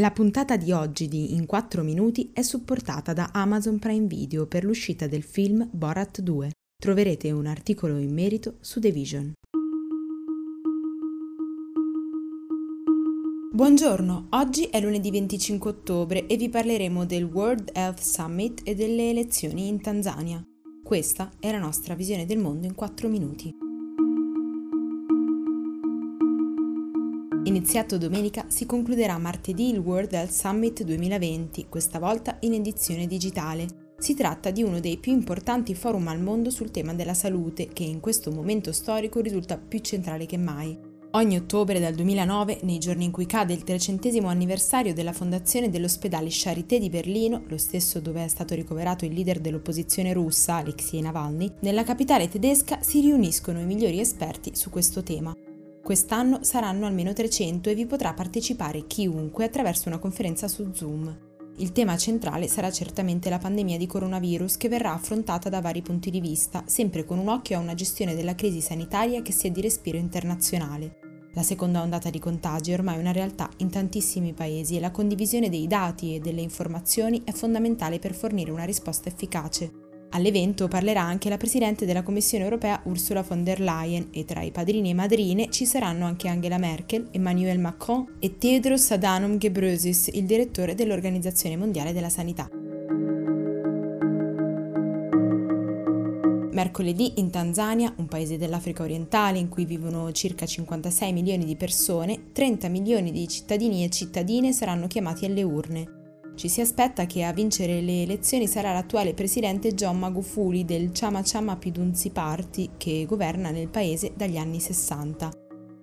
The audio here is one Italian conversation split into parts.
La puntata di oggi di In 4 minuti è supportata da Amazon Prime Video per l'uscita del film Borat 2. Troverete un articolo in merito su The Vision. Buongiorno, oggi è lunedì 25 ottobre e vi parleremo del World Health Summit e delle elezioni in Tanzania. Questa è la nostra visione del mondo in 4 minuti. Iniziato domenica, si concluderà martedì il World Health Summit 2020, questa volta in edizione digitale. Si tratta di uno dei più importanti forum al mondo sul tema della salute, che in questo momento storico risulta più centrale che mai. Ogni ottobre dal 2009, nei giorni in cui cade il trecentesimo anniversario della fondazione dell'ospedale Charité di Berlino, lo stesso dove è stato ricoverato il leader dell'opposizione russa, Alexei Navalny, nella capitale tedesca si riuniscono i migliori esperti su questo tema. Quest'anno saranno almeno 300 e vi potrà partecipare chiunque attraverso una conferenza su Zoom. Il tema centrale sarà certamente la pandemia di coronavirus che verrà affrontata da vari punti di vista, sempre con un occhio a una gestione della crisi sanitaria che sia di respiro internazionale. La seconda ondata di contagi è ormai una realtà in tantissimi paesi e la condivisione dei dati e delle informazioni è fondamentale per fornire una risposta efficace. All'evento parlerà anche la Presidente della Commissione europea Ursula von der Leyen e tra i padrini e madrine ci saranno anche Angela Merkel, Emmanuel Macron e Tedros Adhanom Ghebreyesus, il direttore dell'Organizzazione Mondiale della Sanità. Mercoledì in Tanzania, un paese dell'Africa orientale in cui vivono circa 56 milioni di persone, 30 milioni di cittadini e cittadine saranno chiamati alle urne. Ci si aspetta che a vincere le elezioni sarà l'attuale presidente John Magufuli del Chama Chama Pidunzi Party che governa nel paese dagli anni 60.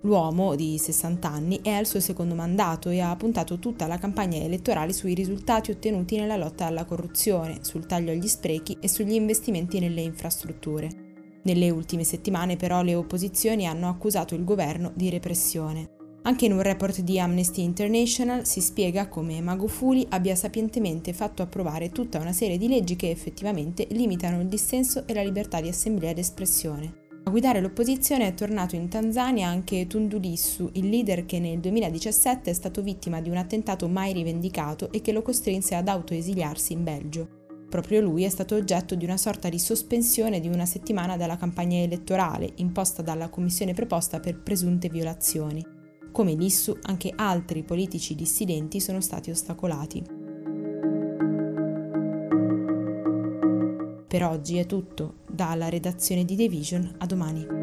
L'uomo di 60 anni è al suo secondo mandato e ha puntato tutta la campagna elettorale sui risultati ottenuti nella lotta alla corruzione, sul taglio agli sprechi e sugli investimenti nelle infrastrutture. Nelle ultime settimane però le opposizioni hanno accusato il governo di repressione. Anche in un report di Amnesty International si spiega come Magufuli abbia sapientemente fatto approvare tutta una serie di leggi che effettivamente limitano il dissenso e la libertà di assemblea ed espressione. A guidare l'opposizione è tornato in Tanzania anche Tundu Lissu, il leader che nel 2017 è stato vittima di un attentato mai rivendicato e che lo costrinse ad autoesiliarsi in Belgio. Proprio lui è stato oggetto di una sorta di sospensione di una settimana dalla campagna elettorale, imposta dalla commissione preposta per presunte violazioni. Come Lissu, anche altri politici dissidenti sono stati ostacolati. Per oggi è tutto, dalla redazione di The Vision a domani.